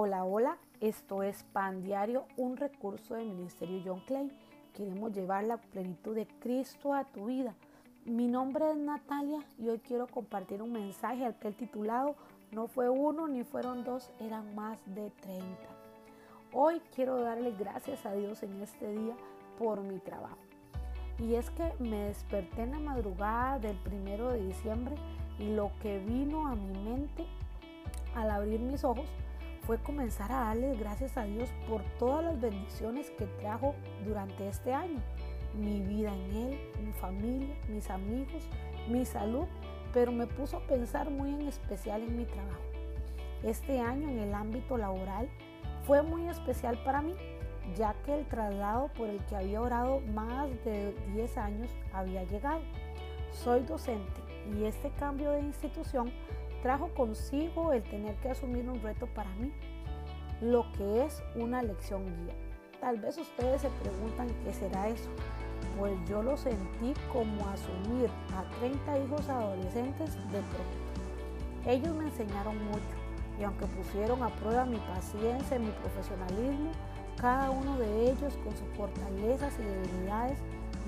Hola, hola, esto es Pan Diario, un recurso del Ministerio John Clay. Queremos llevar la plenitud de Cristo a tu vida. Mi nombre es Natalia y hoy quiero compartir un mensaje al que he titulado No fue uno ni fueron dos, eran más de 30. Hoy quiero darle gracias a Dios en este día por mi trabajo. Y es que me desperté en la madrugada del primero de diciembre y lo que vino a mi mente al abrir mis ojos fue comenzar a darle gracias a Dios por todas las bendiciones que trajo durante este año. Mi vida en Él, mi familia, mis amigos, mi salud, pero me puso a pensar muy en especial en mi trabajo. Este año en el ámbito laboral fue muy especial para mí, ya que el traslado por el que había orado más de 10 años había llegado. Soy docente y este cambio de institución trajo consigo el tener que asumir un reto para mí, lo que es una lección guía. Tal vez ustedes se preguntan qué será eso. Pues yo lo sentí como asumir a 30 hijos adolescentes de pronto. Ellos me enseñaron mucho y aunque pusieron a prueba mi paciencia y mi profesionalismo, cada uno de ellos con sus fortalezas y debilidades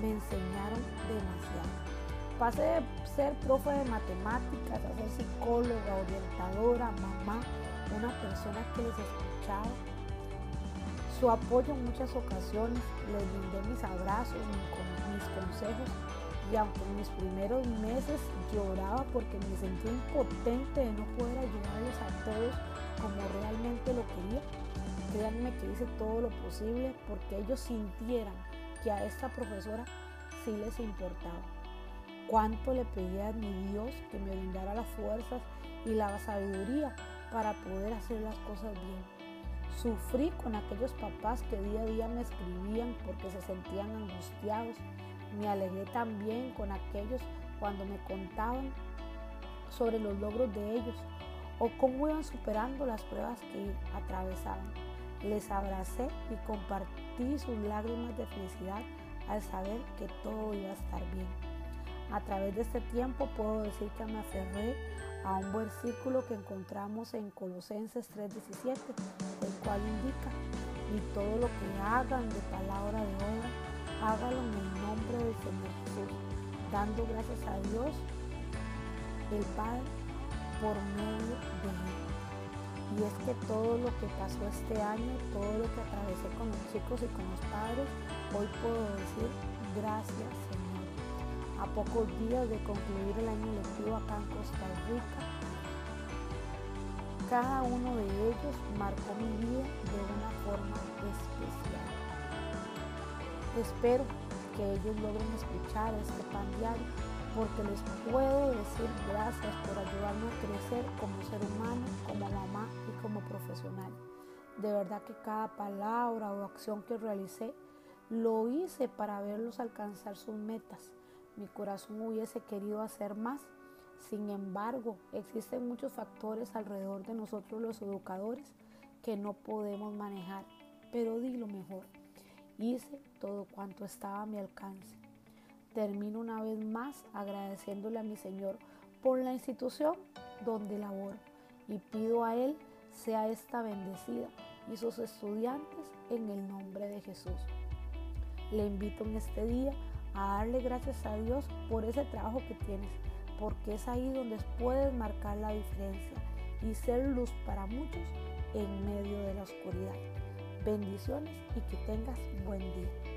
me enseñaron demasiado. Pasé de ser profe de matemáticas a ser psicóloga, orientadora, mamá, una persona que les escuchaba. Su apoyo en muchas ocasiones, les brindé mis abrazos, mis consejos y aunque en mis primeros meses lloraba porque me sentía impotente de no poder ayudarles a todos como realmente lo quería, créanme que hice todo lo posible porque ellos sintieran que a esta profesora sí les importaba cuánto le pedía a mi Dios que me brindara las fuerzas y la sabiduría para poder hacer las cosas bien. Sufrí con aquellos papás que día a día me escribían porque se sentían angustiados. Me alegré también con aquellos cuando me contaban sobre los logros de ellos o cómo iban superando las pruebas que atravesaban. Les abracé y compartí sus lágrimas de felicidad al saber que todo iba a estar bien. A través de este tiempo puedo decir que me aferré a un versículo que encontramos en Colosenses 3:17, el cual indica, y todo lo que hagan de palabra de obra, hágalo en el nombre del Señor Jesús, dando gracias a Dios, el Padre, por medio de él. Y es que todo lo que pasó este año, todo lo que atravesé con los chicos y con los padres, hoy puedo decir gracias a pocos días de concluir el año lectivo acá en Costa Rica. Cada uno de ellos marcó mi vida de una forma especial. Espero que ellos logren escuchar este pan diario porque les puedo decir gracias por ayudarme a crecer como ser humano, como mamá y como profesional. De verdad que cada palabra o acción que realicé lo hice para verlos alcanzar sus metas mi corazón hubiese querido hacer más. Sin embargo, existen muchos factores alrededor de nosotros los educadores que no podemos manejar. Pero di lo mejor. Hice todo cuanto estaba a mi alcance. Termino una vez más agradeciéndole a mi Señor por la institución donde laboro y pido a Él sea esta bendecida y sus estudiantes en el nombre de Jesús. Le invito en este día a darle gracias a Dios por ese trabajo que tienes, porque es ahí donde puedes marcar la diferencia y ser luz para muchos en medio de la oscuridad. Bendiciones y que tengas buen día.